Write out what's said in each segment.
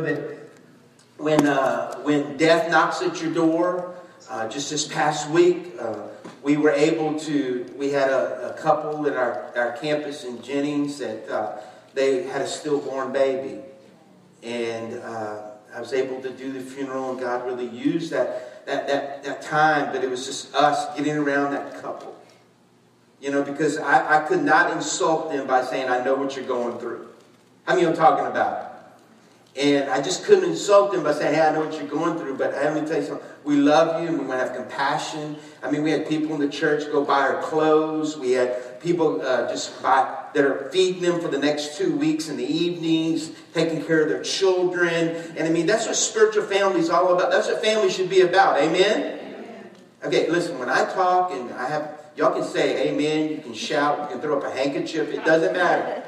that when, uh, when death knocks at your door, uh, just this past week, uh, we were able to, we had a, a, couple at our, our campus in Jennings that uh, they had a stillborn baby. And uh, I was able to do the funeral, and God really used that, that, that, that time, but it was just us getting around that couple. You know, because I, I could not insult them by saying, I know what you're going through. How many I'm talking about? And I just couldn't insult them by saying, hey, I know what you're going through, but let me tell you something. We love you and we want to have compassion. I mean, we had people in the church go buy our clothes. We had people uh, just buy, that are feeding them for the next two weeks in the evenings, taking care of their children. And I mean, that's what spiritual family is all about. That's what family should be about. Amen? Okay, listen, when I talk and I have, y'all can say amen, you can shout, you can throw up a handkerchief, it doesn't matter.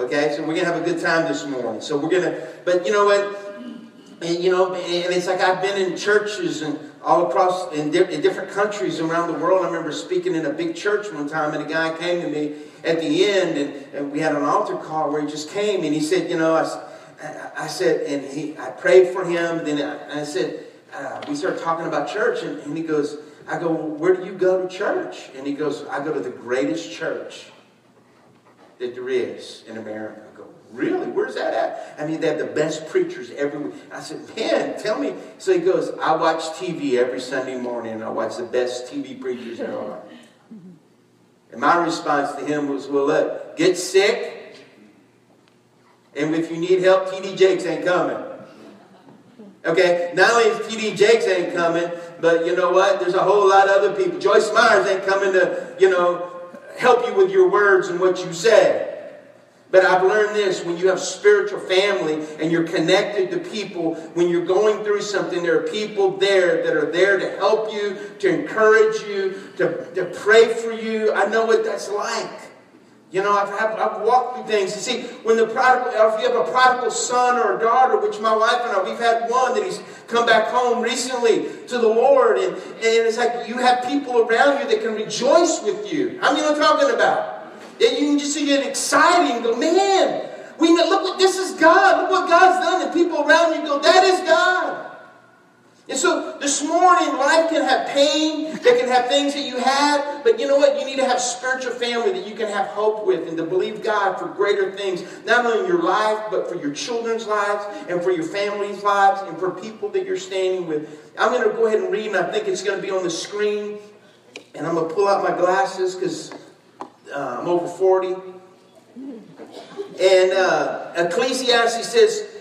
Okay, so we're gonna have a good time this morning. So we're gonna, but you know what? You know, and it's like I've been in churches and all across in, di- in, different countries around the world. I remember speaking in a big church one time, and a guy came to me at the end, and, and we had an altar call where he just came and he said, you know, I, I said, and he, I prayed for him. And then I, I said, uh, we started talking about church, and, and he goes, I go, where do you go to church? And he goes, I go to the greatest church that there is in America. I go, really? Where's that at? I mean, they have the best preachers every week. I said, man, tell me. So he goes, I watch TV every Sunday morning, and I watch the best TV preachers there are. And my response to him was, well, look, get sick, and if you need help, TD Jakes ain't coming. Okay, not only is TD Jakes ain't coming, but you know what? There's a whole lot of other people. Joyce Meyers ain't coming to, you know, help you with your words and what you say. But I've learned this when you have spiritual family and you're connected to people, when you're going through something, there are people there that are there to help you, to encourage you, to, to pray for you. I know what that's like. You know, I've, I've, I've, walked through things. You see, when the prodigal, if you have a prodigal son or a daughter, which my wife and I, we've had one that he's come back home recently to the Lord, and, and it's like you have people around you that can rejoice with you. I mean, I'm talking about. And you can just see get excited and go, man, we know, look what this is God. Look what God's done. And people around you go, that is God. And so this morning, life can have pain, they can have things that you had, but you know what? You need to have spiritual family that you can have hope with and to believe God for greater things, not only in your life, but for your children's lives and for your family's lives and for people that you're standing with. I'm going to go ahead and read, and I think it's going to be on the screen. And I'm going to pull out my glasses because uh, I'm over 40. And uh, Ecclesiastes says,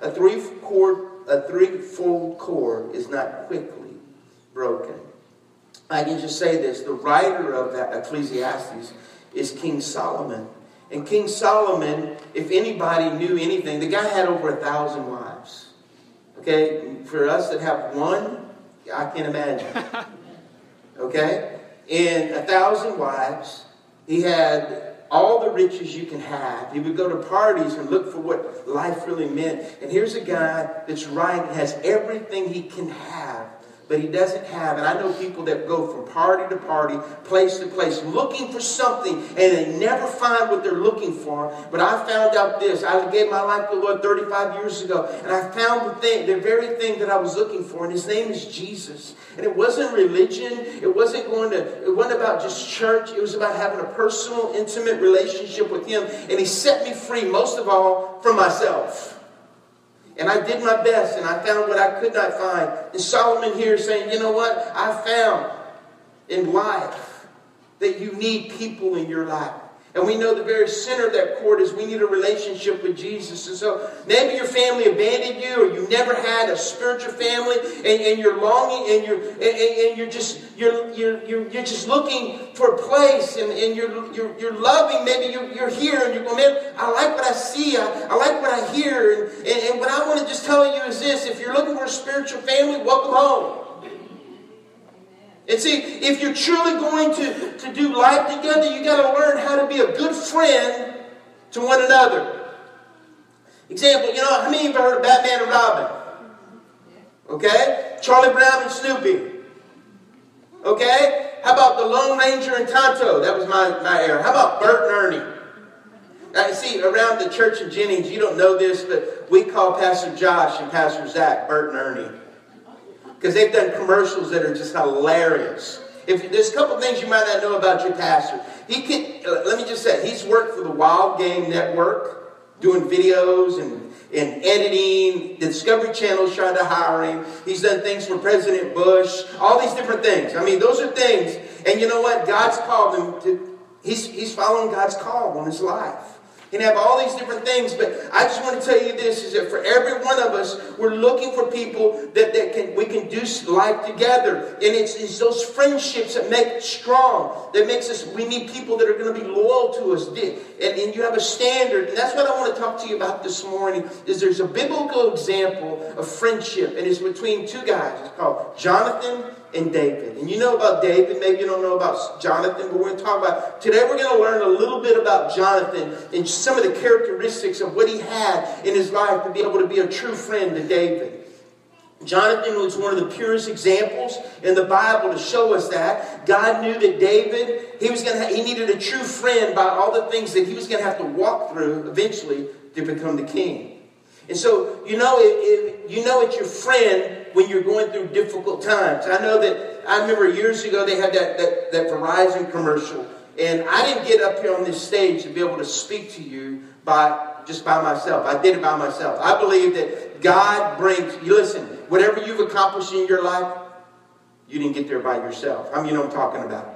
a three cord, a threefold cord is not quickly broken. I can just say this: the writer of that Ecclesiastes is King Solomon, and King Solomon, if anybody knew anything, the guy had over a thousand wives. Okay, for us that have one, I can't imagine. Okay, and a thousand wives. He had all the riches you can have. He would go to parties and look for what life really meant. And here's a guy that's right, has everything he can have but he doesn't have. And I know people that go from party to party, place to place, looking for something, and they never find what they're looking for. But I found out this. I gave my life to the Lord 35 years ago, and I found the thing, the very thing that I was looking for, and his name is Jesus. And it wasn't religion. It wasn't going to, it wasn't about just church. It was about having a personal, intimate relationship with him. And he set me free, most of all, from myself. And I did my best and I found what I could not find. And Solomon here saying, you know what? I found in life that you need people in your life. And we know the very center of that cord is we need a relationship with Jesus. And so maybe your family abandoned you or you never had a spiritual family and, and you're longing and you're and, and, you're just you're, you're you're just looking for a place and, and you're, you're you're loving. Maybe you're, you're here and you're going, man, I like what I see, I, I like what I hear. And, and, and what I want to just tell you is this if you're looking for a spiritual family, welcome home. And see, if you're truly going to, to do life together, you got to learn how to be a good friend to one another. Example, you know, how many of you heard of Batman and Robin? Okay? Charlie Brown and Snoopy. Okay? How about the Lone Ranger and Tonto? That was my, my era. How about Bert and Ernie? Now, you see, around the church of Jennings, you don't know this, but we call Pastor Josh and Pastor Zach Bert and Ernie because they've done commercials that are just hilarious. If there's a couple things you might not know about your pastor, he. Uh, let me just say, he's worked for the Wild Game Network, doing videos and and editing. The Discovery Channel's trying to hire him. He's done things for President Bush. All these different things. I mean, those are things. And you know what? God's called him to. He's he's following God's call on his life can have all these different things, but I just want to tell you this is that for every one of us, we're looking for people that, that can we can do life together. And it's, it's those friendships that make strong, that makes us we need people that are going to be loyal to us. And, and you have a standard. And that's what I want to talk to you about this morning. Is there's a biblical example of friendship, and it's between two guys. It's called Jonathan and David. And you know about David, maybe you don't know about Jonathan, but we're going to talk about today we're going to learn a little bit about Jonathan and some of the characteristics of what he had in his life to be able to be a true friend to David. Jonathan was one of the purest examples in the Bible to show us that God knew that David he was going to he needed a true friend by all the things that he was going to have to walk through eventually to become the king. And so you know if, if you know it's your friend when you're going through difficult times. I know that I remember years ago they had that, that, that Verizon commercial, and I didn't get up here on this stage to be able to speak to you by just by myself. I did it by myself. I believe that God brings you listen, whatever you've accomplished in your life, you didn't get there by yourself. I mean, you know I'm talking about.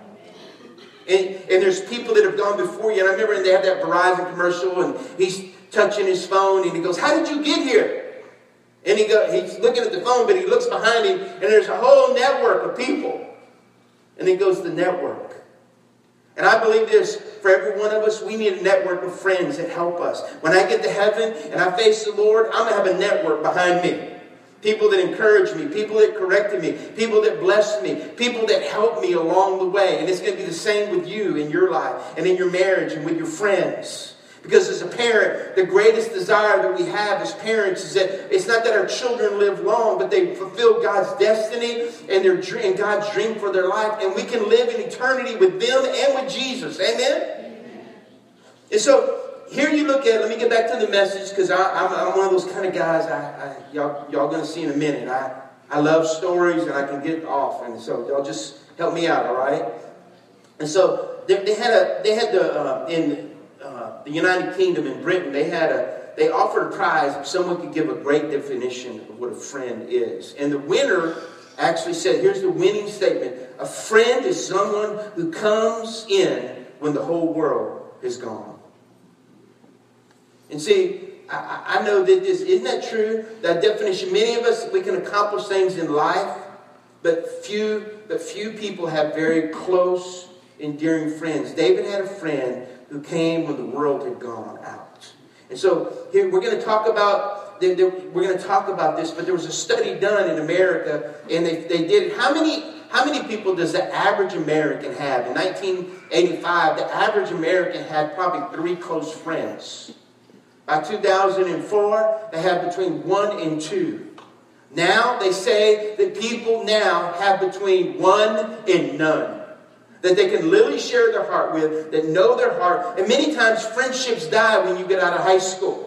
And, and there's people that have gone before you. And I remember they had that Verizon commercial, and he's touching his phone, and he goes, How did you get here? And he go, he's looking at the phone, but he looks behind him, and there's a whole network of people. And he goes, the network. And I believe this for every one of us, we need a network of friends that help us. When I get to heaven and I face the Lord, I'm going to have a network behind me. People that encourage me, people that corrected me, people that blessed me, people that helped me along the way. And it's going to be the same with you in your life and in your marriage and with your friends. Because as a parent, the greatest desire that we have as parents is that it's not that our children live long, but they fulfill God's destiny and their dream, God's dream for their life, and we can live in eternity with them and with Jesus. Amen. Amen. And so here you look at. Let me get back to the message because I'm, I'm, one of those kind of guys. I, I y'all y'all gonna see in a minute. I I love stories and I can get off, and so y'all just help me out, all right? And so they, they had a they had the uh, in the United Kingdom and Britain, they had a they offered a prize if someone could give a great definition of what a friend is. And the winner actually said, here's the winning statement. A friend is someone who comes in when the whole world is gone. And see, I, I know that this isn't that true? That definition, many of us we can accomplish things in life, but few, but few people have very close, endearing friends. David had a friend who came when the world had gone out. And so here we're going to talk about we're going to talk about this, but there was a study done in America, and they, they did how many how many people does the average American have? In 1985, the average American had probably three close friends. By 2004, they had between one and two. Now they say that people now have between one and none that they can literally share their heart with, that know their heart. And many times friendships die when you get out of high school.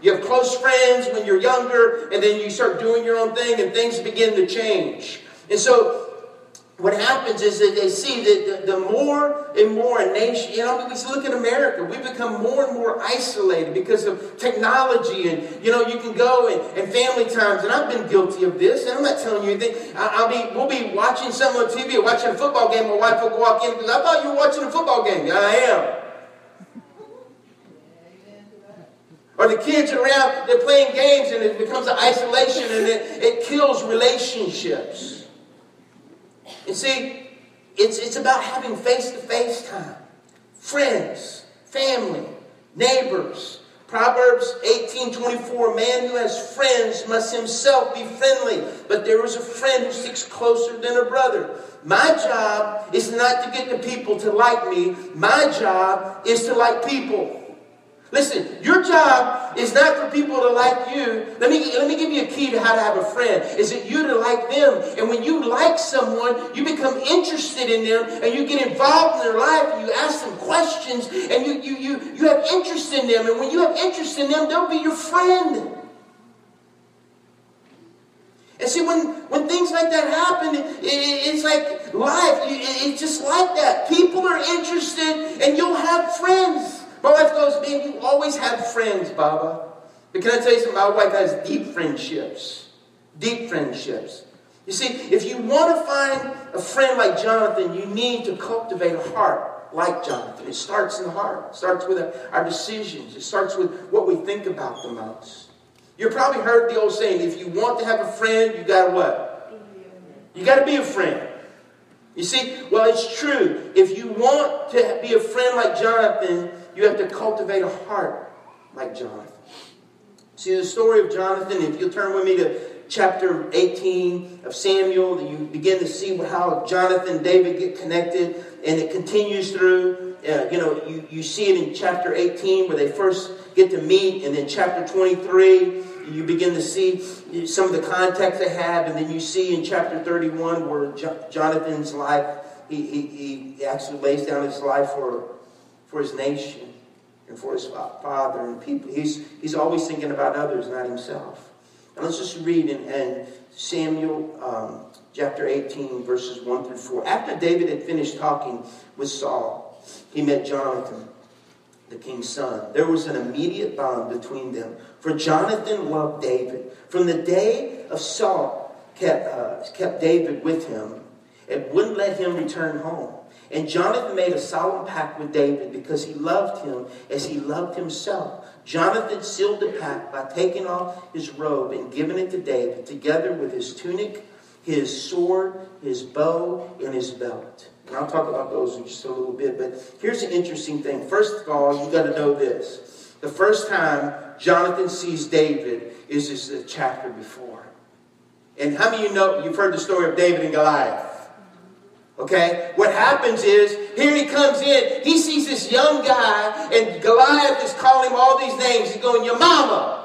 You have close friends when you're younger, and then you start doing your own thing, and things begin to change. And so what happens is that they see that the, the more and more a nation, you know, we look at America, we become more and more isolated because of technology. And, you know, you can go and, and family times, and I've been guilty of this, and I'm not telling you anything. I, will be, we'll be watching something on TV or watching a football game. My wife will walk in because I thought you were watching a football game. Yeah, I am. Or the kids around, they're playing games, and it becomes an isolation, and it, it kills relationships. And see, it's, it's about having face to face time. Friends, family, neighbors. Proverbs 18 24, man who has friends must himself be friendly, but there is a friend who sticks closer than a brother. My job is not to get the people to like me. My job is to like people. Listen, your job is not for people to like you. Let me, let me give you a key to how to have a friend. Is it you to like them? And when you like someone, you become interested in them and you get involved in their life and you ask them questions and you, you, you, you have interest in them. And when you have interest in them, they'll be your friend. And see, when, when things like that happen, it, it, it's like life. It, it's just like that. People are interested and you'll have friends. My wife goes, Man, you always have friends, Bubba. But can I tell you something? My wife has deep friendships. Deep friendships. You see, if you want to find a friend like Jonathan, you need to cultivate a heart like Jonathan. It starts in the heart. It starts with our decisions. It starts with what we think about the most. You've probably heard the old saying, if you want to have a friend, you got to what? You got to be a friend. You see, well, it's true. If you want to be a friend like Jonathan, you have to cultivate a heart like Jonathan. See, the story of Jonathan, if you'll turn with me to chapter 18 of Samuel, you begin to see how Jonathan and David get connected, and it continues through. Uh, you know, you, you see it in chapter 18 where they first get to meet, and then chapter 23, you begin to see some of the context they have, and then you see in chapter 31 where jo- Jonathan's life, he, he, he actually lays down his life for for his nation and for his father and people. He's, he's always thinking about others, not himself. And let's just read in, in Samuel um, chapter 18, verses 1 through 4. After David had finished talking with Saul, he met Jonathan, the king's son. There was an immediate bond between them, for Jonathan loved David. From the day of Saul kept, uh, kept David with him and wouldn't let him return home. And Jonathan made a solemn pact with David because he loved him as he loved himself. Jonathan sealed the pact by taking off his robe and giving it to David, together with his tunic, his sword, his bow, and his belt. And I'll talk about those in just a little bit. But here's an interesting thing. First of all, you got to know this. The first time Jonathan sees David is just a chapter before. And how many of you know you've heard the story of David and Goliath? Okay? What happens is, here he comes in, he sees this young guy, and Goliath is calling him all these names. He's going, Your mama.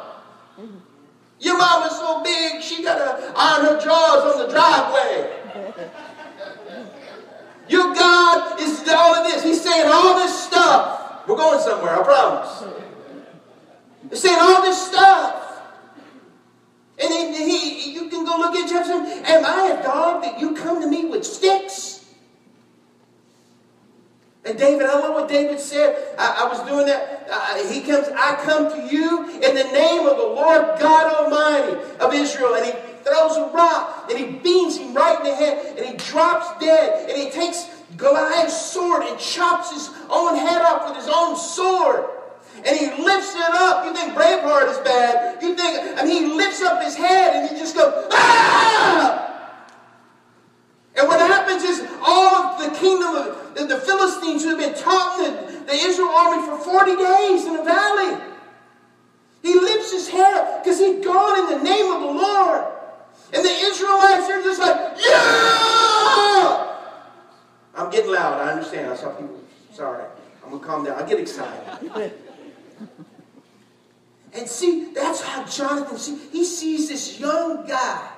Your mama's so big, she got to iron her drawers on the driveway. Your God is all of this. He's saying all this stuff. We're going somewhere, I promise. He's saying all this stuff. And he, he, you can go look at Jefferson. Am I a dog that you come to me with sticks? And David, I love what David said. I, I was doing that. Uh, he comes, I come to you in the name of the Lord God Almighty of Israel. And he throws a rock and he beams him right in the head and he drops dead. And he takes Goliath's sword and chops his own head off with his own sword. And he lifts it up. You think Braveheart is bad. You think, I mean, he lifts up his head and he just goes, ah! And what happens is all the kingdom of the, the Philistines who have been taunting the, the Israel army for 40 days in the valley. He lifts his head because he'd gone in the name of the Lord. And the Israelites are just like, yeah! I'm getting loud. I understand. I saw people. Sorry. I'm going to calm down. I get excited. and see, that's how Jonathan, see, he sees this young guy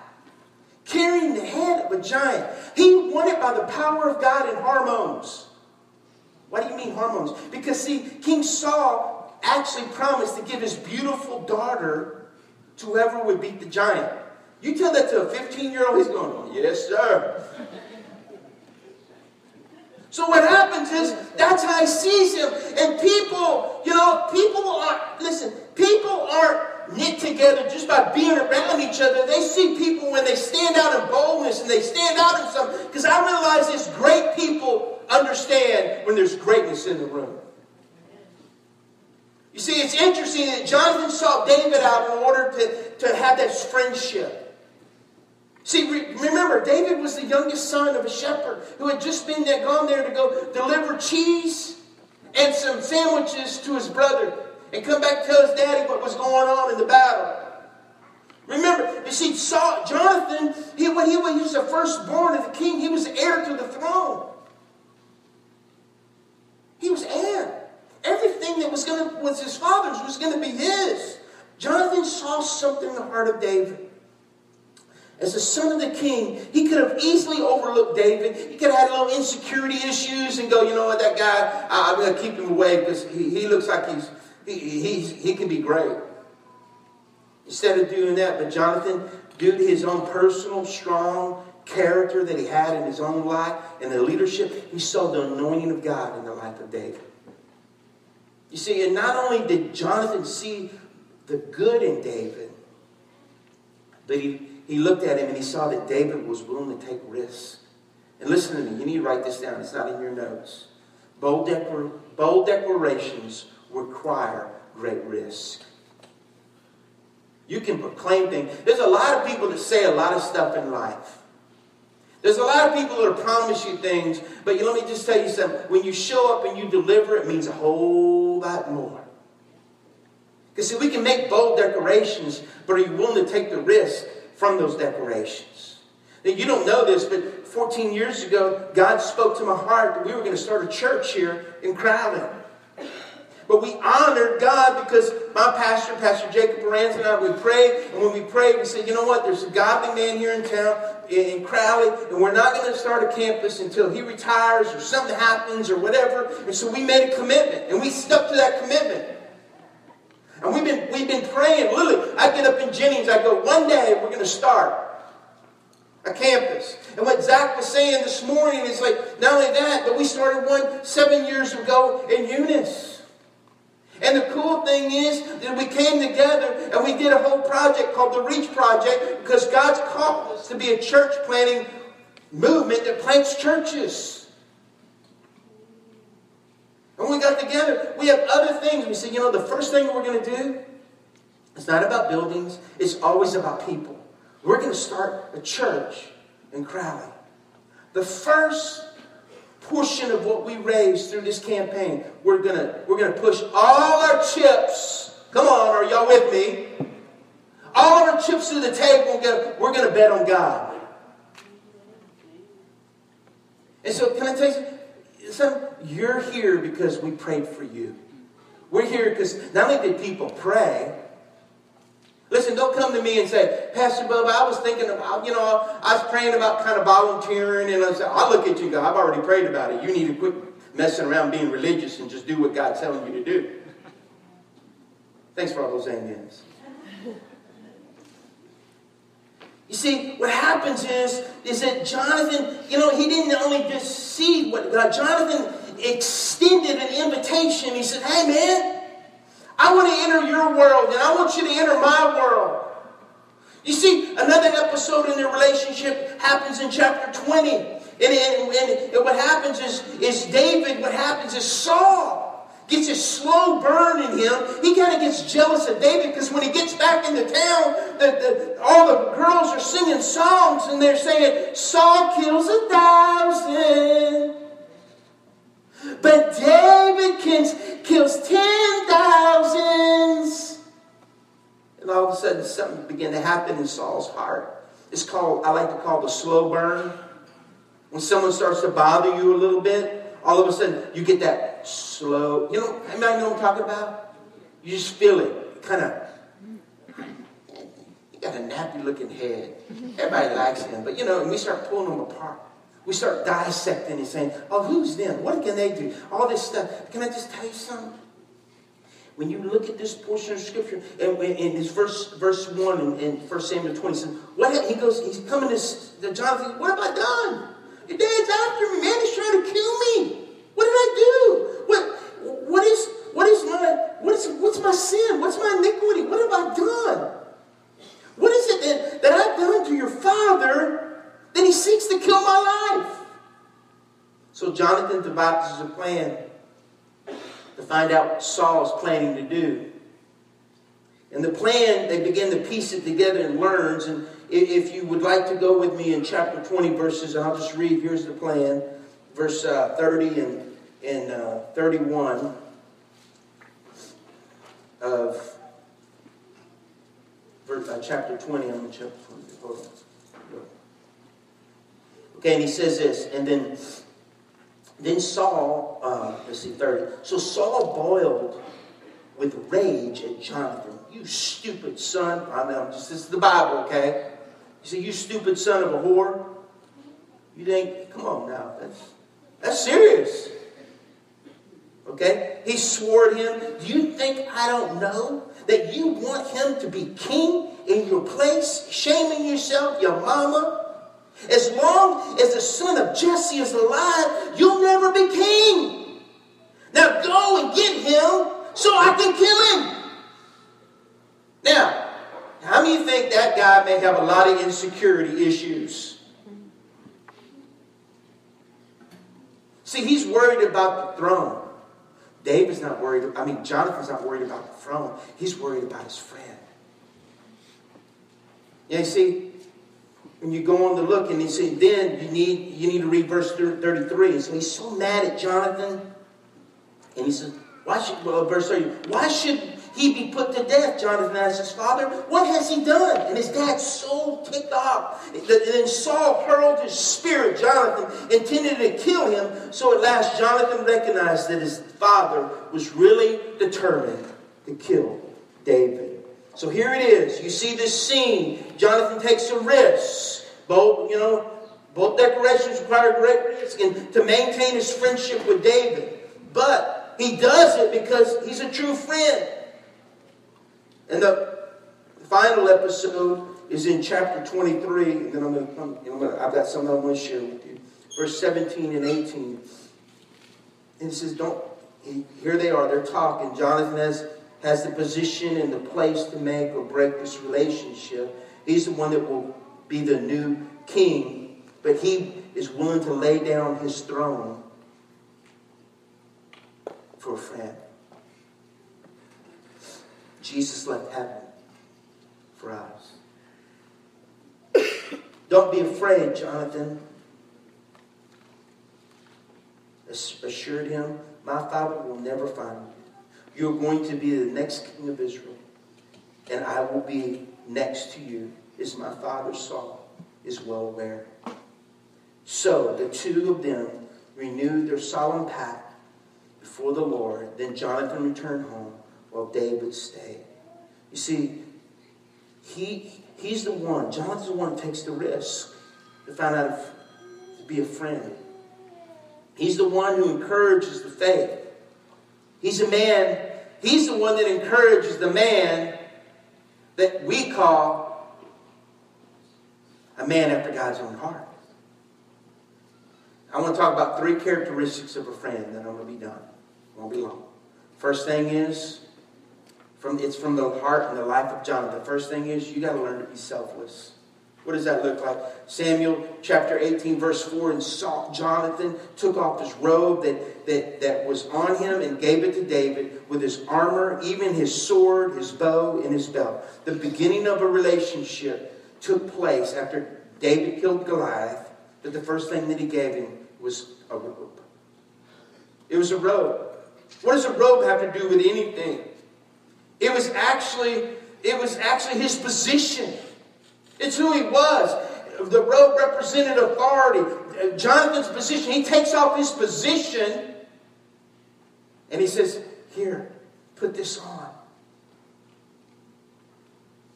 carrying the head of a giant. He won it by the power of God and hormones. What do you mean hormones? Because, see, King Saul actually promised to give his beautiful daughter to whoever would beat the giant. You tell that to a 15 year old, he's going, oh, Yes, sir. So what happens is that's how he sees him. And people, you know, people are, listen, people aren't knit together just by being around each other. They see people when they stand out in boldness and they stand out in something. Because I realize this great people understand when there's greatness in the room. You see, it's interesting that Jonathan sought David out in order to, to have that friendship. See, re- remember, David was the youngest son of a shepherd who had just been there, gone there to go deliver cheese and some sandwiches to his brother and come back and tell his daddy what was going on in the battle. Remember, you see, Saul, Jonathan, he, when he was the firstborn of the king, he was heir to the throne. He was heir. Everything that was going to was his father's was going to be his. Jonathan saw something in the heart of David. As the son of the king, he could have easily overlooked David. He could have had little insecurity issues and go, you know what, that guy, I'm going to keep him away because he, he looks like he's, he, he's, he can be great. Instead of doing that, but Jonathan, due to his own personal, strong character that he had in his own life and the leadership, he saw the anointing of God in the life of David. You see, and not only did Jonathan see the good in David, but he he looked at him and he saw that David was willing to take risks. And listen to me, you need to write this down, it's not in your notes. Bold, bold declarations require great risk. You can proclaim things. There's a lot of people that say a lot of stuff in life. There's a lot of people that promise you things, but you, let me just tell you something. When you show up and you deliver, it means a whole lot more. Because see, we can make bold declarations, but are you willing to take the risk from those declarations. Now, you don't know this, but 14 years ago, God spoke to my heart that we were going to start a church here in Crowley. But we honored God because my pastor, Pastor Jacob Arans, and I, we prayed. And when we prayed, we said, you know what? There's a godly man here in town, in Crowley, and we're not going to start a campus until he retires or something happens or whatever. And so we made a commitment, and we stuck to that commitment. And we've been, we've been praying. Literally, I get up in Jennings, I go, one day we're going to start a campus. And what Zach was saying this morning is like, not only that, but we started one seven years ago in Eunice. And the cool thing is that we came together and we did a whole project called the Reach Project because God's called us to be a church planting movement that plants churches. And we got together, we have other things. We said, you know, the first thing we're going to do, it's not about buildings, it's always about people. We're going to start a church in Crowley. The first portion of what we raise through this campaign, we're to, we're to push all our chips. Come on, are y'all with me? All our chips to the table, we're to we're gonna bet on God. And so, can I tell you, some, you're here because we prayed for you. We're here because not only did people pray, Listen, don't come to me and say, Pastor Bubba, I was thinking about, you know, I was praying about kind of volunteering, and I said, I'll look at you and go, I've already prayed about it. You need to quit messing around being religious and just do what God's telling you to do. Thanks for all those amens. You see, what happens is, is that Jonathan, you know, he didn't only just see what God, Jonathan extended an invitation. He said, Hey man, I want to enter your world and I want you to enter my world. You see, another episode in their relationship happens in chapter 20. And, and, and, and what happens is, is David, what happens is Saul gets a slow burn in him. He kind of gets jealous of David because when he gets back into town, the, the, all the girls are singing songs and they're saying, Saul kills a thousand. But David kills, kills ten thousands. And all of a sudden, something began to happen in Saul's heart. It's called, I like to call the slow burn. When someone starts to bother you a little bit, all of a sudden you get that slow, you know, anybody know what I'm talking about? You just feel it. Kind of, got a nappy looking head. Everybody likes him, but you know, and we start pulling them apart. We start dissecting and saying, oh, who's them? What can they do? All this stuff. Can I just tell you something? When you look at this portion of scripture, and in this verse, verse 1 in, in 1 Samuel 20, says, what he goes, he's coming to, to Jonathan, what have I done? Your dad's after me, man. He's trying to kill me. What did I do? What, what is, what is my, what is, what's my sin? What's my iniquity? What have I done? What is it that, that I've done to your father that he seeks to kill my life? So Jonathan devises a plan. to find out what Saul is planning to do. And the plan, they begin to piece it together and learns. And if you would like to go with me in chapter 20 verses, I'll just read, here's the plan, verse uh, 30 and, and uh, 31 of verse, uh, chapter 20. I'm in chapter 20. Hold on. Okay, and he says this, and then then Saul, uh, let's see, 30. So Saul boiled with rage at Jonathan. You stupid son. I just, this is the Bible, okay? You say, you stupid son of a whore. You think, come on now, that's, that's serious. Okay? He swore at him. Do you think I don't know that you want him to be king in your place, shaming yourself, your mama? As long as the son of Jesse is alive, you'll never be king. Now go and get him so I can kill him. Now, how many think that guy may have a lot of insecurity issues? See, he's worried about the throne. David's not worried. I mean, Jonathan's not worried about the throne. He's worried about his friend. Yeah, you see, when you go on to look and you see, then you need you need to read verse 33. And so he's so mad at Jonathan. And he says, why should, well, verse 30, why should he be put to death? Jonathan asked his father, what has he done? And his dad's so ticked off. And then Saul hurled his spear at Jonathan, intended to kill him. So at last Jonathan recognized that his father was really determined to kill David. So here it is. You see this scene. Jonathan takes a risk. Both, you know, both declarations require great risk and to maintain his friendship with David. But he does it because he's a true friend. And the final episode is in chapter 23. And then I'm going to, I'm, I'm I've got something I want to share with you. Verse 17 and 18. And he says, Don't, here they are, they're talking. Jonathan has, has the position and the place to make or break this relationship. He's the one that will be the new king, but he is willing to lay down his throne for a friend. Jesus left heaven for us. Don't be afraid, Jonathan. Assured him, My father will never find you. You're going to be the next king of Israel, and I will be next to you, as my father Saul is well aware. So the two of them renewed their solemn pact before the Lord. Then Jonathan returned home while David stayed. You see, he, he's the one, Jonathan's the one who takes the risk to find out if, to be a friend. He's the one who encourages the faith. He's a man, he's the one that encourages the man that we call a man after God's own heart. I want to talk about three characteristics of a friend, then I'm going to be done. Won't be long. First thing is, from it's from the heart and the life of Jonathan. The first thing is you got to learn to be selfless. What does that look like? Samuel chapter 18, verse 4, and Saul, Jonathan took off his robe that, that, that was on him and gave it to David with his armor, even his sword, his bow, and his belt. The beginning of a relationship took place after David killed Goliath, but the first thing that he gave him was a robe. It was a robe. What does a robe have to do with anything? It was actually, it was actually his position. It's who he was. The robe represented authority. Jonathan's position, he takes off his position and he says, Here, put this on.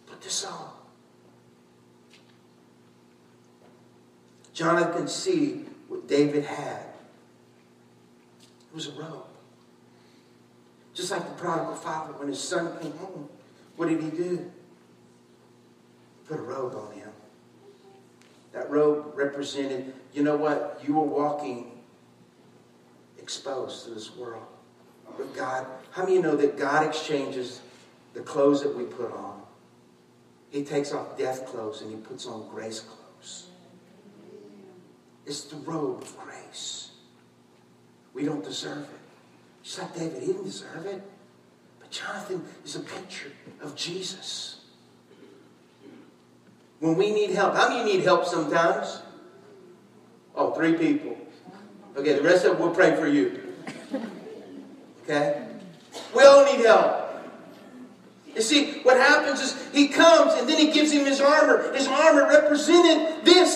Put this on. Jonathan see what David had. It was a robe. Just like the prodigal father, when his son came home, what did he do? Put a robe on him. That robe represented, you know what? You were walking exposed to this world. But God, how many you know that God exchanges the clothes that we put on? He takes off death clothes and he puts on grace clothes. It's the robe of grace. We don't deserve it. Just like David, he didn't deserve it. But Jonathan is a picture of Jesus. When we need help, how many need help sometimes? Oh, three people. Okay, the rest of it, we'll pray for you. Okay? We all need help. You see, what happens is he comes and then he gives him his armor. His armor represented this.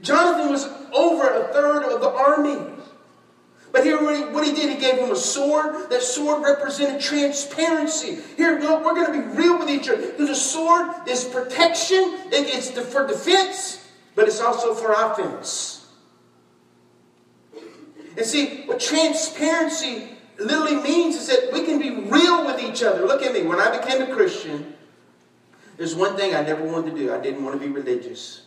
Jonathan was over a third of the army. But here, what he, did, he gave him a sword. That sword represented transparency. Here, look, we're going to be real with each other. Because a sword is protection, it's for defense, but it's also for offense. And see, what transparency literally means is that we can be real with each other. Look at me. When I became a Christian, there's one thing I never wanted to do. I didn't want to be religious.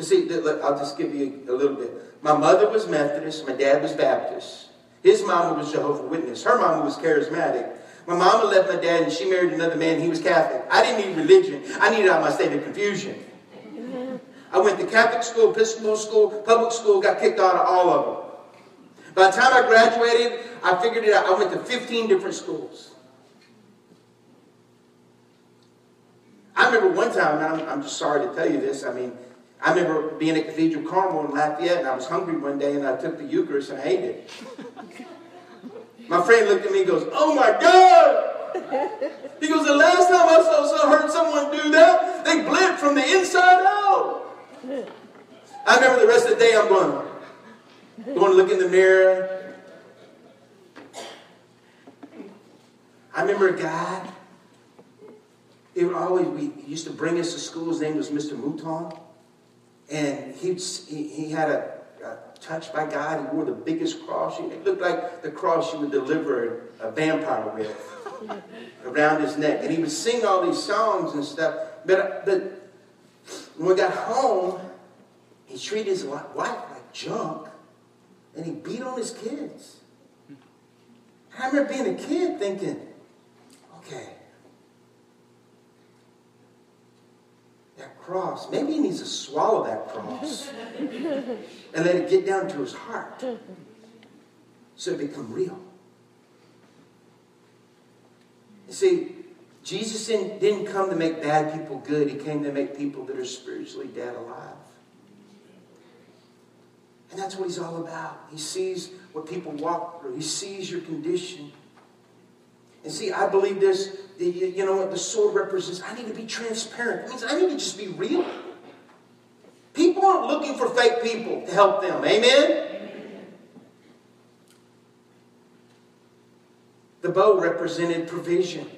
Because see, I'll just give you a little bit. My mother was Methodist. My dad was Baptist. His mama was Jehovah Witness. Her mama was charismatic. My mama left my dad and she married another man. He was Catholic. I didn't need religion. I needed out my state of confusion. I went to Catholic school, Episcopal school, public school, got kicked out of all of them. By the time I graduated, I figured it out. I went to 15 different schools. I remember one time, I'm, I'm just sorry to tell you this. I mean, I remember being at Cathedral Carmel in Lafayette, and I was hungry one day, and I took the Eucharist and I ate it. My friend looked at me and goes, Oh my God! He goes, The last time I saw, heard someone do that, they bled from the inside out. I remember the rest of the day I'm going, going to look in the mirror. I remember a guy, he would always, we used to bring us to school. His name was Mr. Mouton. And he, he, had a, a touch by God. He wore the biggest cross. It looked like the cross you would deliver a vampire with around his neck. And he would sing all these songs and stuff. But, but when we got home, he treated his wife like junk. And he beat on his kids. I remember being a kid thinking, okay, that cross, maybe he needs to swallow that cross and let it get down to his heart so it become real. You see, Jesus didn't come to make bad people good. He came to make people that are spiritually dead alive. And that's what he's all about. He sees what people walk through. He sees your condition. And see, I believe this, you know what the sword represents? I need to be transparent. It means I need to just be real. People aren't looking for fake people to help them. Amen? The bow represented provision.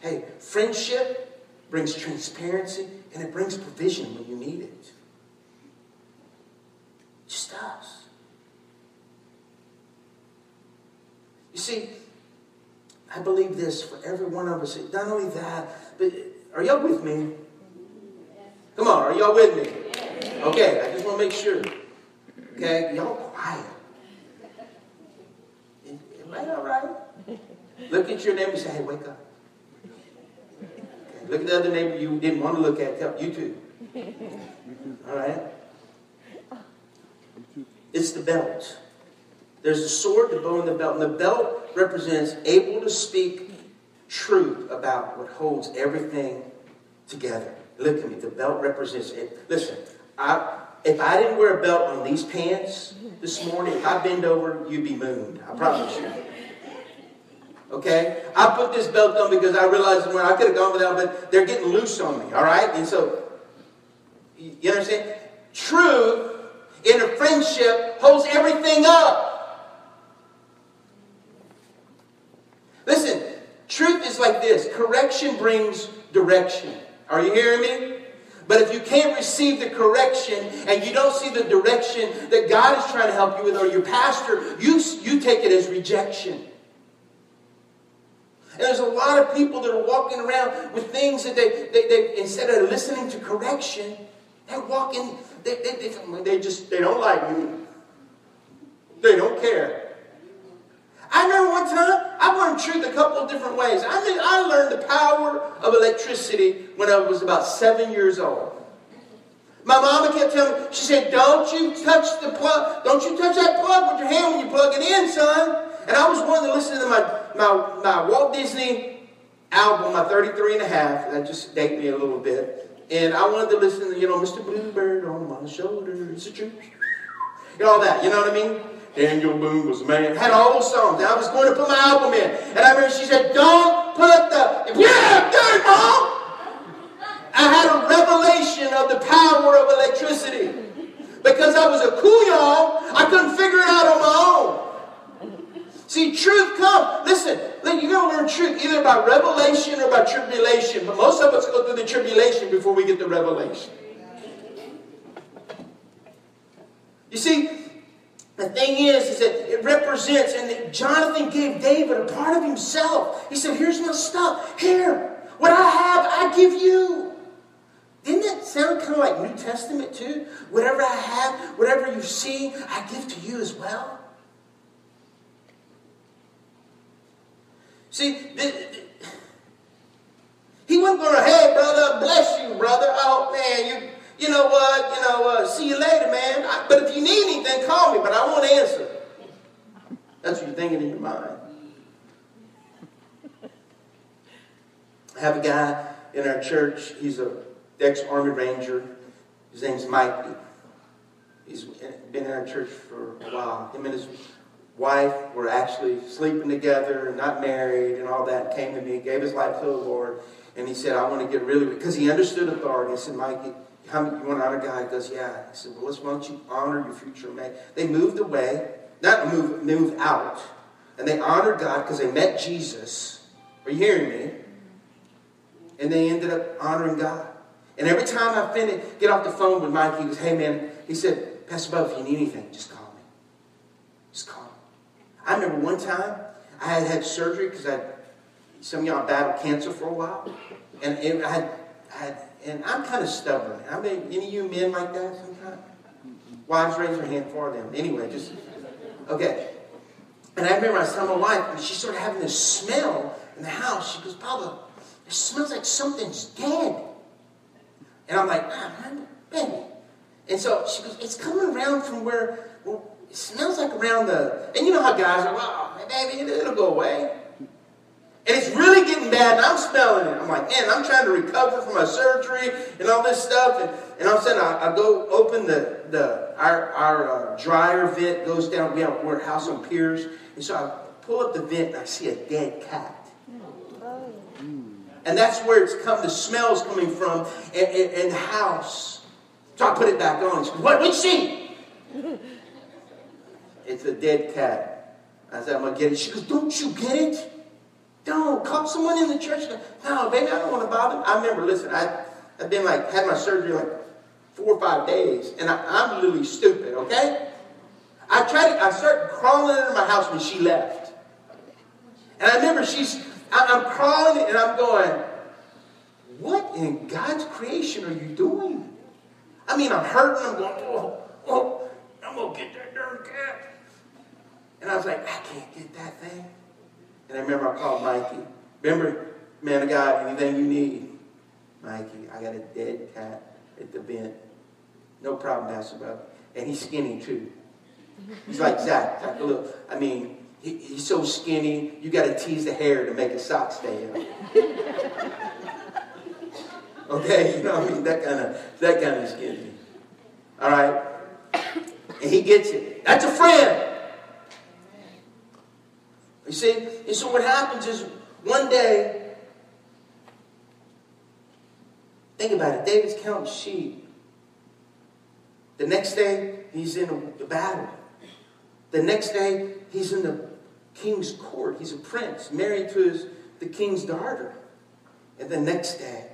Hey, friendship brings transparency and it brings provision when you need it. just does. You see, I believe this for every one of us. Not only that, but are y'all with me? Come on, are y'all with me? Okay, I just want to make sure. Okay, y'all quiet. Am I all right? Look at your neighbor and say, hey, wake up. Okay, look at the other neighbor you didn't want to look at. You too. All right? It's the belt. There's a sword, the bow, and the belt. And the belt represents able to speak truth about what holds everything together. Look at me. The belt represents it. Listen, I, if I didn't wear a belt on these pants this morning, if I bend over, you'd be mooned. I promise you. Okay? I put this belt on because I realized when I could have gone without, but they're getting loose on me. All right? And so, you understand? Truth in a friendship holds everything up. Listen, truth is like this correction brings direction. Are you hearing me? But if you can't receive the correction and you don't see the direction that God is trying to help you with or your pastor, you, you take it as rejection. And there's a lot of people that are walking around with things that they, they, they instead of listening to correction, they're walking, they, they, they, they just, they don't like me. They don't care. I remember one time, I learned truth a couple of different ways. I, I learned the power of electricity when I was about seven years old. My mama kept telling me, she said, don't you touch the plug, don't you touch that plug with your hand when you plug it in, son. And I was wanting to listen to my, my, my Walt Disney album, my 33 and a half. That just dated me a little bit. And I wanted to listen to, you know, Mr. Bluebird on my shoulder. It's a true. Know, all that. You know what I mean? Daniel Boone was man. Had all those songs. I was going to put my album in. And I remember she said, don't put the, yeah, good, mom. I had a revelation of the power of electricity. Because I was a couillon, I couldn't figure it out on my own. See, truth comes. Listen, you're going to learn truth either by revelation or by tribulation. But most of us go through the tribulation before we get the revelation. You see, the thing is, is that it represents, and Jonathan gave David a part of himself. He said, Here's my stuff. Here, what I have, I give you. Didn't that sound kind of like New Testament too? Whatever I have, whatever you see, I give to you as well. See, he wasn't going to, hey, brother, bless you, brother. Oh, man, you, you know what? You know, uh, see you later, man. I, but if you need anything, call me, but I won't answer. That's what you're thinking in your mind. I have a guy in our church. He's a ex-Army Ranger. His name's Mikey. He's been in our church for a while. Him and his wife were actually sleeping together, and not married, and all that. Came to me, gave his life to the Lord, and he said, "I want to get really," because he understood authority. I said, "Mike, how, you want to honor God?" He goes, "Yeah." He said, "Well, let's why don't you honor your future mate?" They moved away, not move, move out, and they honored God because they met Jesus. Are you hearing me? And they ended up honoring God. And every time I finish, get off the phone with Mike, he goes, "Hey, man," he said, "Pastor Bob, if you need anything, just call me. Just call." me. I remember one time I had had surgery because I some of y'all battled cancer for a while, and, and I had, I had, and I'm kind of stubborn. I mean, any of you men like that sometimes? Wives, raise your hand for them. Anyway, just okay. And I remember I was my wife, and she started having this smell in the house. She goes, Papa, it smells like something's dead. And I'm like, ah, baby. And so she goes, it's coming around from where, well, it smells like around the, and you know how guys are, well, baby, it'll go away. And it's really getting bad, and I'm smelling it. I'm like, man, I'm trying to recover from my surgery and all this stuff. And, and all of a sudden, I, I go open the, the our, our uh, dryer vent goes down. We have, we're a house on piers. And so I pull up the vent, and I see a dead cat. And that's where it's come, the smell's coming from in, in, in the house. So I put it back on. What, what'd you see? It's a dead cat. I said, I'm going to get it. She goes, Don't you get it? Don't. Call someone in the church. No, baby, I don't want to bother. I remember, listen, I, I've been like, had my surgery like four or five days, and I, I'm literally stupid, okay? I tried to, I started crawling into my house when she left. And I remember she's, I, I'm crawling and I'm going, what in God's creation are you doing? I mean, I'm hurting. I'm going, oh, oh, I'm going to get that darn cat. And I was like, I can't get that thing. And I remember I called Mikey. Remember, man of God, anything you need. Mikey, I got a dead cat at the vent. No problem, Pastor Bob. And he's skinny too. He's like Zach. Like I mean, he, he's so skinny, you got to tease the hair to make his socks stay up. okay, you know what I mean? That kind of that kind of skinny. All right, and he gets it. That's a friend. You see? And so what happens is one day, think about it, David's counting sheep. The next day, he's in the battle. The next day, he's in the king's court. He's a prince, married to his, the king's daughter. And the next day,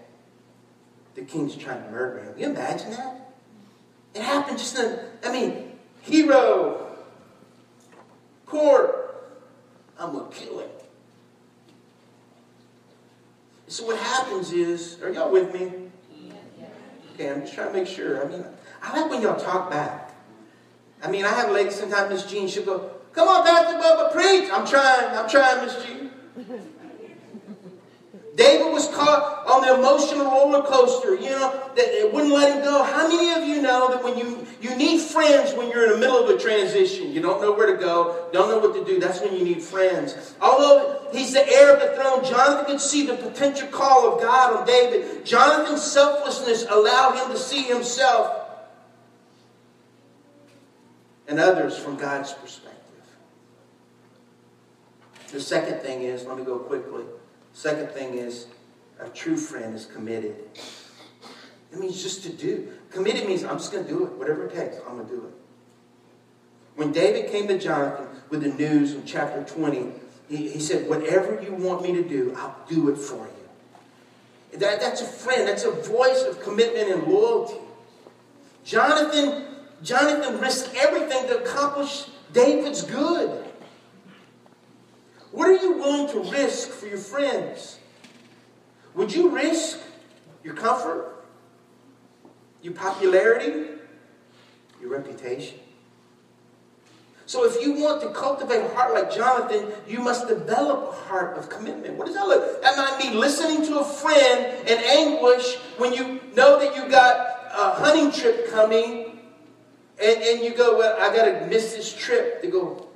the king's trying to murder him. Can you imagine that? It happened just in, I mean, hero, court, I'm going to kill it. So what happens is, are y'all with me? Okay, I'm just trying to make sure. I mean, I like when y'all talk back. I mean, I have lady sometimes, Miss Jean, she'll go, come on, Pastor Bubba, preach. I'm trying, I'm trying, Miss Jean. David was caught on the emotional roller coaster, you know, that it wouldn't let him go. How many of you know that when you, you need friends when you're in the middle of a transition? You don't know where to go, don't know what to do. That's when you need friends. Although he's the heir of the throne, Jonathan could see the potential call of God on David. Jonathan's selflessness allowed him to see himself and others from God's perspective. The second thing is, let me go quickly. Second thing is, a true friend is committed. It means just to do. Committed means I'm just going to do it. Whatever it takes, I'm going to do it. When David came to Jonathan with the news in chapter 20, he, he said, Whatever you want me to do, I'll do it for you. That, that's a friend. That's a voice of commitment and loyalty. Jonathan, Jonathan risked everything to accomplish David's good. What are you willing to risk for your friends? Would you risk your comfort, your popularity, your reputation? So, if you want to cultivate a heart like Jonathan, you must develop a heart of commitment. What does that look? Like? That might mean listening to a friend in anguish when you know that you got a hunting trip coming, and, and you go, "Well, I got to miss this trip to go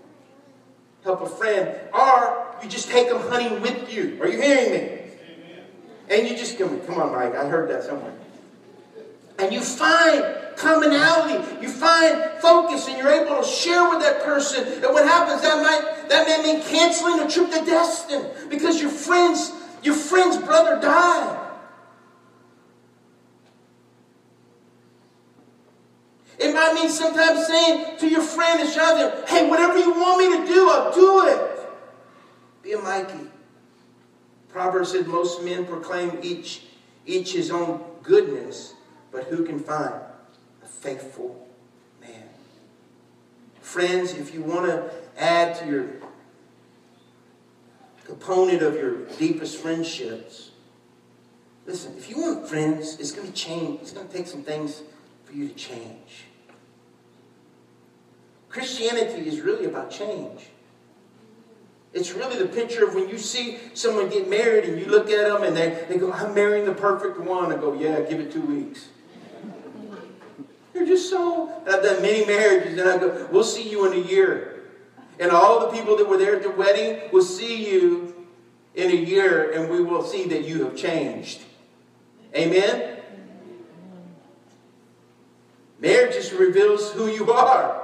help a friend, or you just take them hunting with you. Are you hearing me? And you just come, come on, Mike. I heard that somewhere. And you find commonality, you find focus, and you're able to share with that person. And what happens? That might that may mean canceling a trip to Destin because your friends, your friend's brother died. It might mean sometimes saying to your friend and shout them, hey, whatever you want me to do, I'll do it. Be a Mikey. Proverbs said most men proclaim each, each his own goodness, but who can find a faithful man? Friends, if you want to add to your component of your deepest friendships, listen, if you want friends, it's going to change. It's going to take some things for you to change. Christianity is really about change. It's really the picture of when you see someone get married and you look at them and they, they go, I'm marrying the perfect one. I go, yeah, give it two weeks. You're just so. I've done many marriages and I go, we'll see you in a year. And all the people that were there at the wedding will see you in a year and we will see that you have changed. Amen? Marriage just reveals who you are.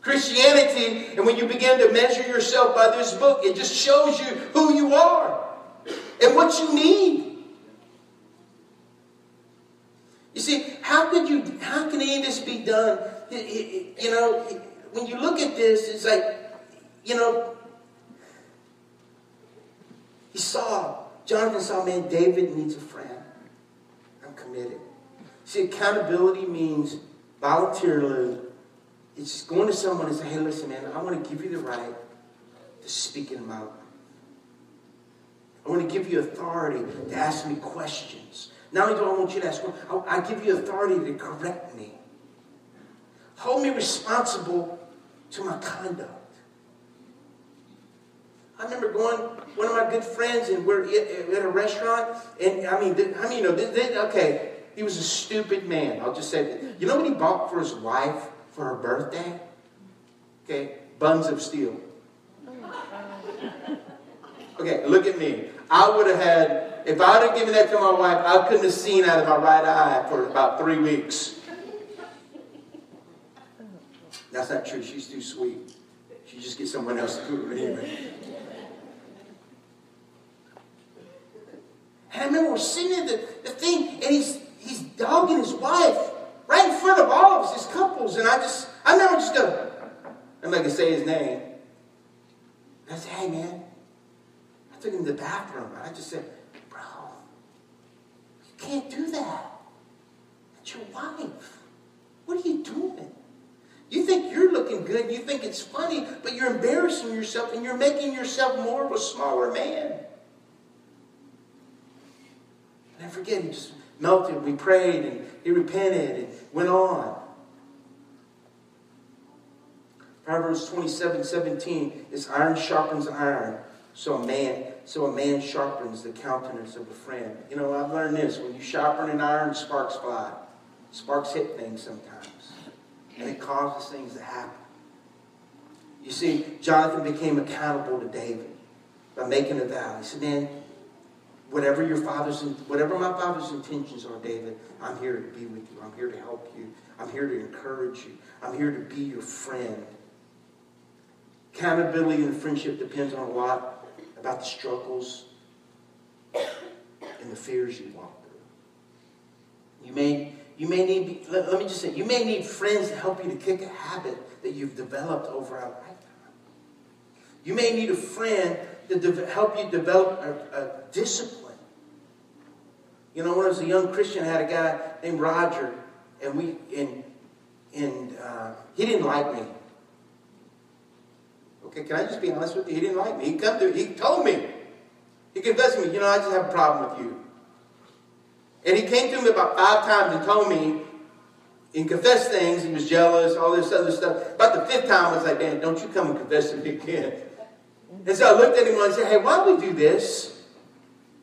Christianity, and when you begin to measure yourself by this book, it just shows you who you are and what you need. You see, how could you, how can any of this be done? You know, when you look at this, it's like, you know, he saw, Jonathan saw, man, David needs a friend. I'm committed. See, accountability means voluntarily it's going to someone and say, hey, listen, man, I want to give you the right to speak in my life. I want to give you authority to ask me questions. Not only do I want you to ask, I, I give you authority to correct me. Hold me responsible to my conduct. I remember going, one of my good friends, and we're at a restaurant, and I mean, I mean, you know, okay, he was a stupid man. I'll just say that. You know what he bought for his wife? for her birthday? Okay, buns of steel. Okay, look at me. I would have had, if I would have given that to my wife, I couldn't have seen out of my right eye for about three weeks. That's not true. She's too sweet. She just gets someone else to do it anyway. And I remember we're sitting at the, the thing, and he's he's dogging his wife right in front of all of us as couples. And I just, I never just go, I'm not going to say his name. And I said, hey, man. I took him to the bathroom. And I just said, bro, you can't do that. That's your wife. What are you doing? You think you're looking good, you think it's funny, but you're embarrassing yourself and you're making yourself more of a smaller man. And I forget, he just melted. We prayed and he repented and went on. Proverbs 27 17 is iron sharpens iron. So a man, so a man sharpens the countenance of a friend. You know, I've learned this. When you sharpen an iron, sparks fly. Sparks hit things sometimes. And it causes things to happen. You see, Jonathan became accountable to David by making a vow. He said, Man, whatever your father's whatever my father's intentions are, David, I'm here to be with you. I'm here to help you. I'm here to encourage you. I'm here to be your friend. Accountability and friendship depends on a lot about the struggles and the fears you walk through. You may, you may need, let, let me just say, you may need friends to help you to kick a habit that you've developed over a lifetime. You may need a friend to de- help you develop a, a, discipline. You know, when I was a young Christian, I had a guy named Roger, and we and and uh, he didn't like me. Okay, can I just be honest with you? He didn't like me. He come to, he told me. He confessed to me, you know, I just have a problem with you. And he came to me about five times and told me and confessed things. He was jealous, all this other stuff. About the fifth time, I was like, Dan, don't you come and confess to me again. And so I looked at him and I said, hey, why don't we do this?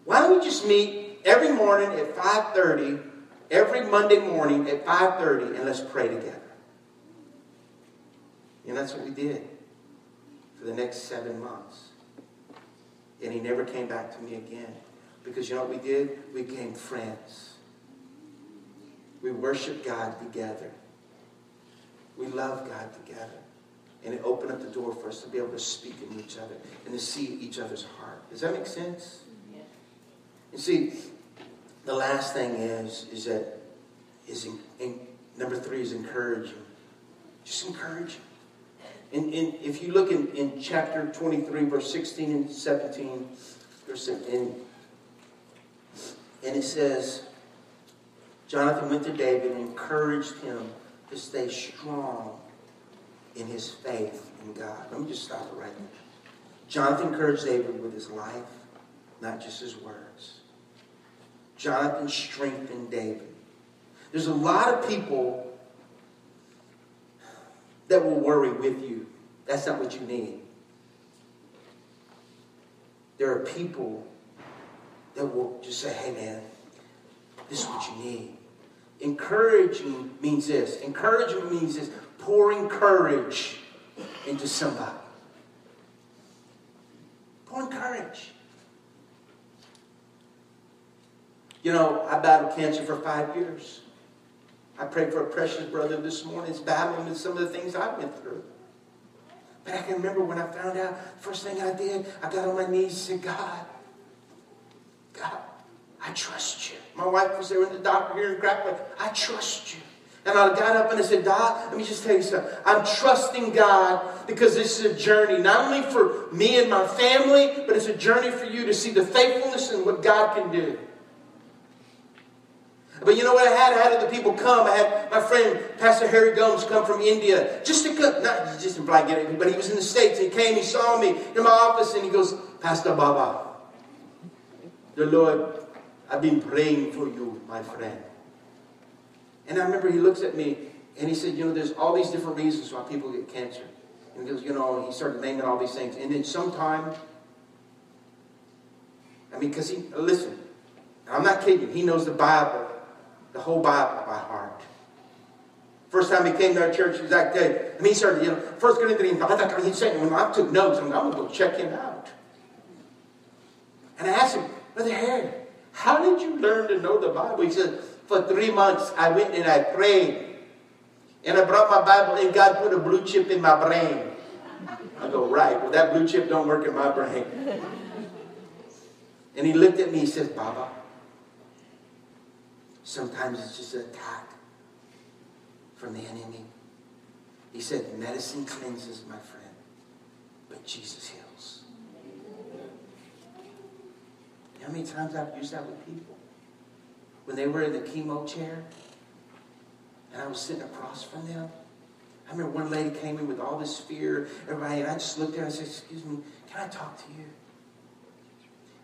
Why don't we just meet every morning at 5.30, every Monday morning at 5.30, and let's pray together. And that's what we did for the next seven months. And he never came back to me again. Because you know what we did? We became friends. We worshiped God together. We loved God together. And it opened up the door for us to be able to speak in each other and to see each other's heart. Does that make sense? Yeah. You see, the last thing is, is that is in, in, number three is encouraging. Just encourage. And, and if you look in, in chapter 23, verse 16 and 17, verse and, and it says, Jonathan went to David and encouraged him to stay strong in his faith in God. Let me just stop it right there. Jonathan encouraged David with his life, not just his words. Jonathan strengthened David. There's a lot of people that will worry with you. That's not what you need. There are people that will just say, hey man, this is what you need. Encouraging means this. Encouragement means this pouring courage into somebody. Pouring courage. You know, I battled cancer for five years. I prayed for a precious brother this morning. He's battling with some of the things I went through. But I can remember when I found out, first thing I did, I got on my knees and said, God, God, I trust you. My wife was there with the doctor here in Crackling. I trust you. And I got up and I said, God, let me just tell you something. I'm trusting God because this is a journey, not only for me and my family, but it's a journey for you to see the faithfulness and what God can do. But you know what I had? I had other people come. I had my friend Pastor Harry Gomes come from India just to come. Not just to black get but he was in the States. He came, he saw me in my office, and he goes, Pastor Baba, the Lord, I've been praying for you, my friend. And I remember he looks at me and he said, You know, there's all these different reasons why people get cancer. And he goes, You know, he started naming all these things. And then sometime, I mean, because he, listen, I'm not kidding, he knows the Bible the whole Bible by heart. First time he came to our church, he was like, I mean, he started, you know, First Corinthians, he's saying, when I took notes, I'm, I'm going to go check him out. And I asked him, Brother Harry, how did you learn to know the Bible? He said, for three months, I went and I prayed. And I brought my Bible, and God put a blue chip in my brain. I go, right, well, that blue chip don't work in my brain. And he looked at me, he says, Baba, Sometimes it's just an attack from the enemy. He said, medicine cleanses, my friend, but Jesus heals. You know how many times I've used that with people? When they were in the chemo chair, and I was sitting across from them. I remember one lady came in with all this fear, everybody, and I just looked at her and said, Excuse me, can I talk to you?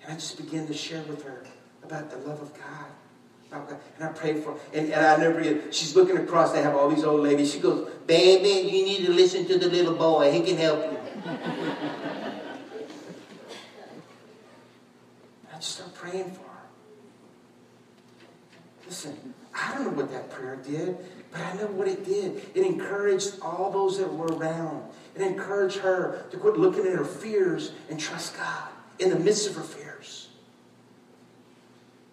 And I just began to share with her about the love of God. And I prayed for And, and I never, she's looking across, they have all these old ladies. She goes, Baby, you need to listen to the little boy. He can help you. I just started praying for her. Listen, I don't know what that prayer did, but I know what it did. It encouraged all those that were around. It encouraged her to quit looking at her fears and trust God in the midst of her fears.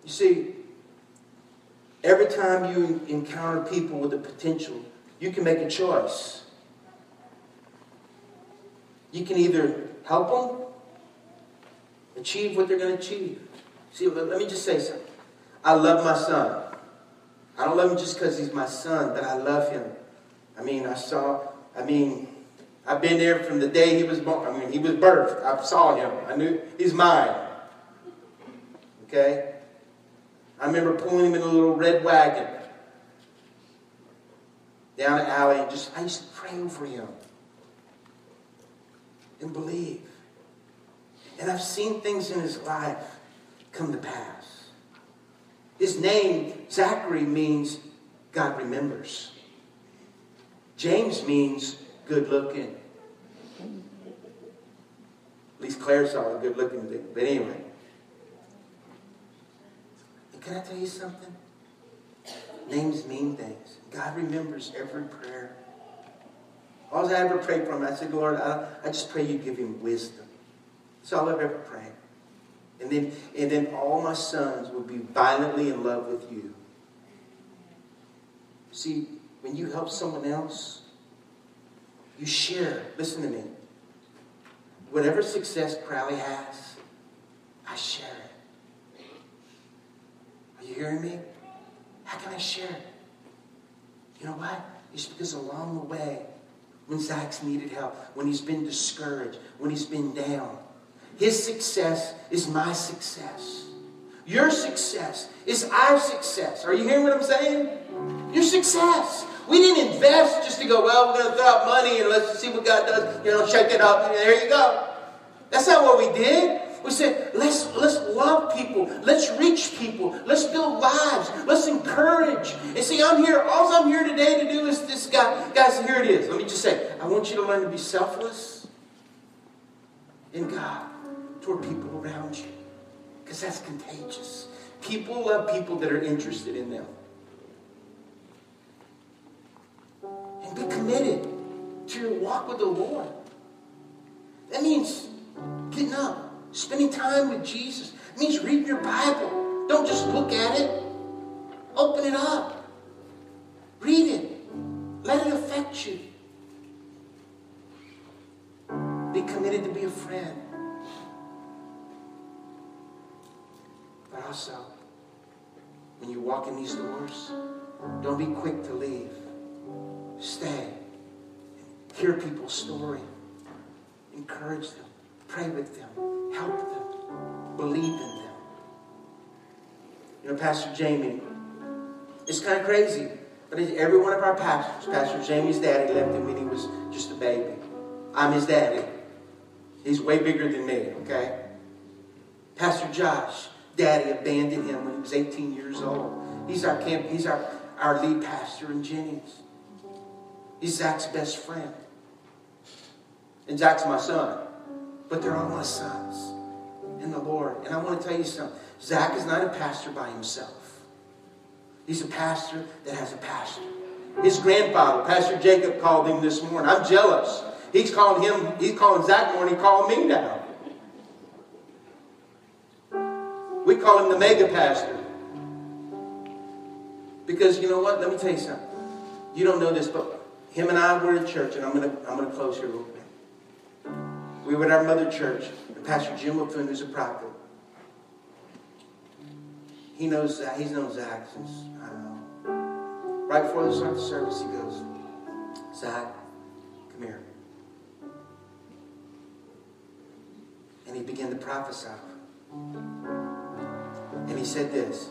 You see, every time you encounter people with the potential, you can make a choice. You can either help them achieve what they're going to achieve. See, let me just say something. I love my son. I don't love him just because he's my son, but I love him. I mean, I saw, I mean, I've been there from the day he was born. I mean, he was birthed. I saw him. I knew he's mine. Okay? I remember pulling him in a little red wagon down an alley and just, I used to pray over him and believe. And I've seen things in his life come to pass. His name, Zachary, means God remembers. James means good looking. At least Claire saw a good looking thing. But anyway. Can I tell you something? Names mean things. God remembers every prayer. All I ever prayed for him, I said, Lord, I, I just pray you give him wisdom. That's all I've ever prayed. And then, and then all my sons will be violently in love with you. See, when you help someone else, you share. Listen to me. Whatever success Crowley has, I share it. You hearing me? How can I share it? You know why? It's because along the way, when Zach's needed help, when he's been discouraged, when he's been down, his success is my success. Your success is our success. Are you hearing what I'm saying? Your success. We didn't invest just to go, well, we're going to throw out money and let's see what God does. You know, check it out. There you go. That's not what we did. We said, let's, let's love people. Let's reach people. Let's build lives. Let's encourage. And see, I'm here. All I'm here today to do is this guy. Guys, here it is. Let me just say, I want you to learn to be selfless in God toward people around you. Because that's contagious. People love people that are interested in them. And be committed to your walk with the Lord. That means getting up, spending time with Jesus. Means reading your Bible. Don't just look at it. Open it up. Read it. Let it affect you. Be committed to be a friend. But also, when you walk in these doors, don't be quick to leave. Stay. Hear people's story. Encourage them. Pray with them. Help them. Believe in them. You know, Pastor Jamie, it's kind of crazy, but every one of our pastors, Pastor Jamie's daddy left him when he was just a baby. I'm his daddy. He's way bigger than me, okay? Pastor Josh, daddy abandoned him when he was 18 years old. He's our camp, he's our, our lead pastor in Jennings. He's Zach's best friend. And Zach's my son. But they're all my sons in the Lord. And I want to tell you something. Zach is not a pastor by himself. He's a pastor that has a pastor. His grandfather, Pastor Jacob, called him this morning. I'm jealous. He's calling him, he's calling Zach more and he called me now. We call him the mega pastor. Because you know what? Let me tell you something. You don't know this, but him and I were in church, and I'm gonna I'm gonna close here real quick. We were at our mother church, and Pastor Jim Laffoon, who's a prophet. He knows that. he's known Zach since I don't know. Right before the start of the service, he goes, Zach, come here. And he began to prophesy. And he said this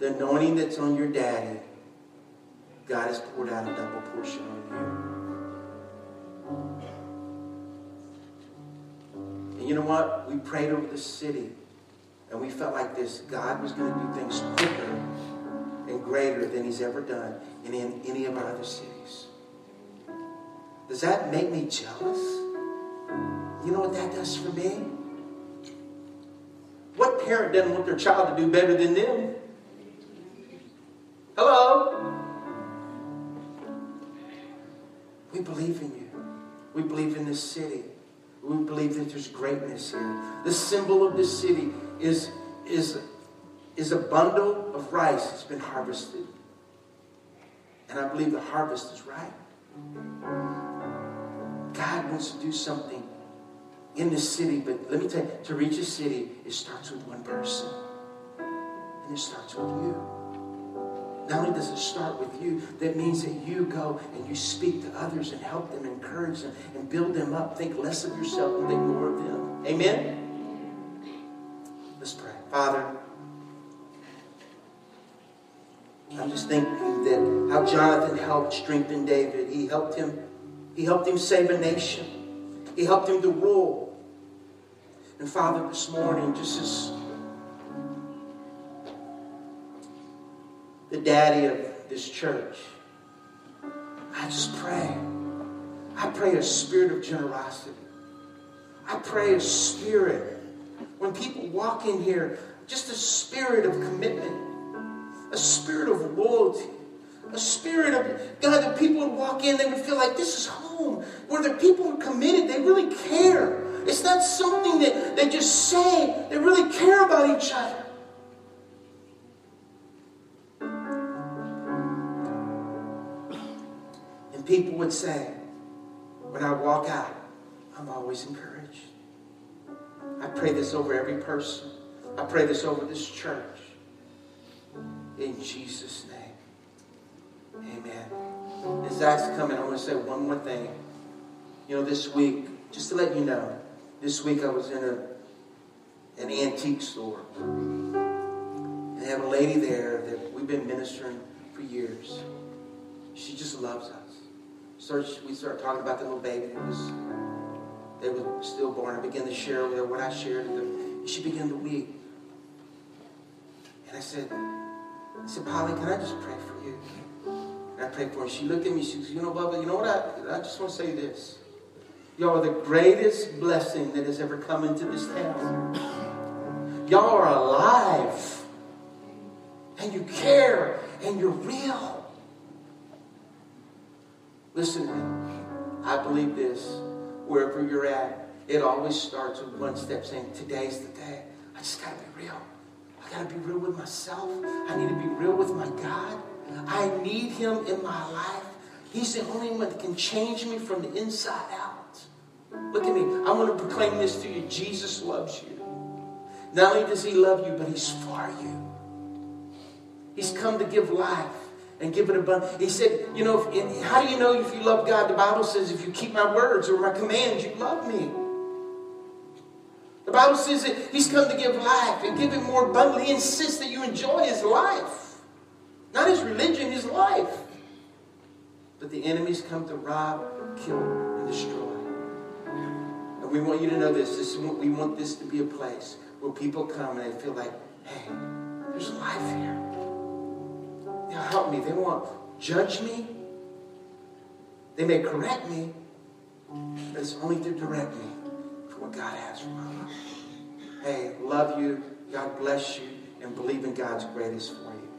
The anointing that's on your daddy, God has poured out a double portion on you. Know what? We prayed over the city, and we felt like this God was going to do things quicker and greater than He's ever done in, in any of our other cities. Does that make me jealous? You know what that does for me? What parent doesn't want their child to do better than them. Hello? We believe in you. We believe in this city. We believe that there's greatness here. The symbol of this city is, is, is a bundle of rice that's been harvested. And I believe the harvest is right. God wants to do something in the city, but let me tell you, to reach a city, it starts with one person. And it starts with you. Not only does it start with you, that means that you go and you speak to others and help them, encourage them, and build them up. Think less of yourself and think more of them. Amen? Let's pray. Father, I'm just thinking that how Jonathan helped strengthen David. He helped him, he helped him save a nation. He helped him to rule. And Father, this morning, just as the daddy of this church, I just pray. I pray a spirit of generosity. I pray a spirit. When people walk in here, just a spirit of commitment, a spirit of loyalty, a spirit of God that people would walk in, they would feel like this is home, where the people are committed, they really care. It's not something that they just say, they really care about each other. People would say, when I walk out, I'm always encouraged. I pray this over every person. I pray this over this church. In Jesus' name. Amen. As Zach's coming, I want to say one more thing. You know, this week, just to let you know, this week I was in a an antique store. And they have a lady there that we've been ministering for years. She just loves us. We started talking about the little baby that was they were stillborn. I began to share with her what I shared with them. She began to weep. And I said, I said, Polly, can I just pray for you? And I prayed for her. She looked at me. She said, you know, Bubba, you know what? I, I just want to say this. Y'all are the greatest blessing that has ever come into this town. Y'all are alive. And you care. And you're real. Listen to me. I believe this. Wherever you're at, it always starts with one step saying, Today's the day. I just got to be real. I got to be real with myself. I need to be real with my God. I need Him in my life. He's the only one that can change me from the inside out. Look at me. I want to proclaim this to you. Jesus loves you. Not only does He love you, but He's for you. He's come to give life and give it abundant. He said, you know, if, how do you know if you love God? The Bible says, if you keep my words or my commands, you love me. The Bible says that He's come to give life and give it more abundantly. He insists that you enjoy His life. Not His religion, His life. But the enemies come to rob, kill, and destroy. And we want you to know this. this what, we want this to be a place where people come and they feel like, hey, there's life here. Help me. They won't judge me. They may correct me, but it's only to direct me for what God has for my life. Hey, love you. God bless you. And believe in God's greatest for you.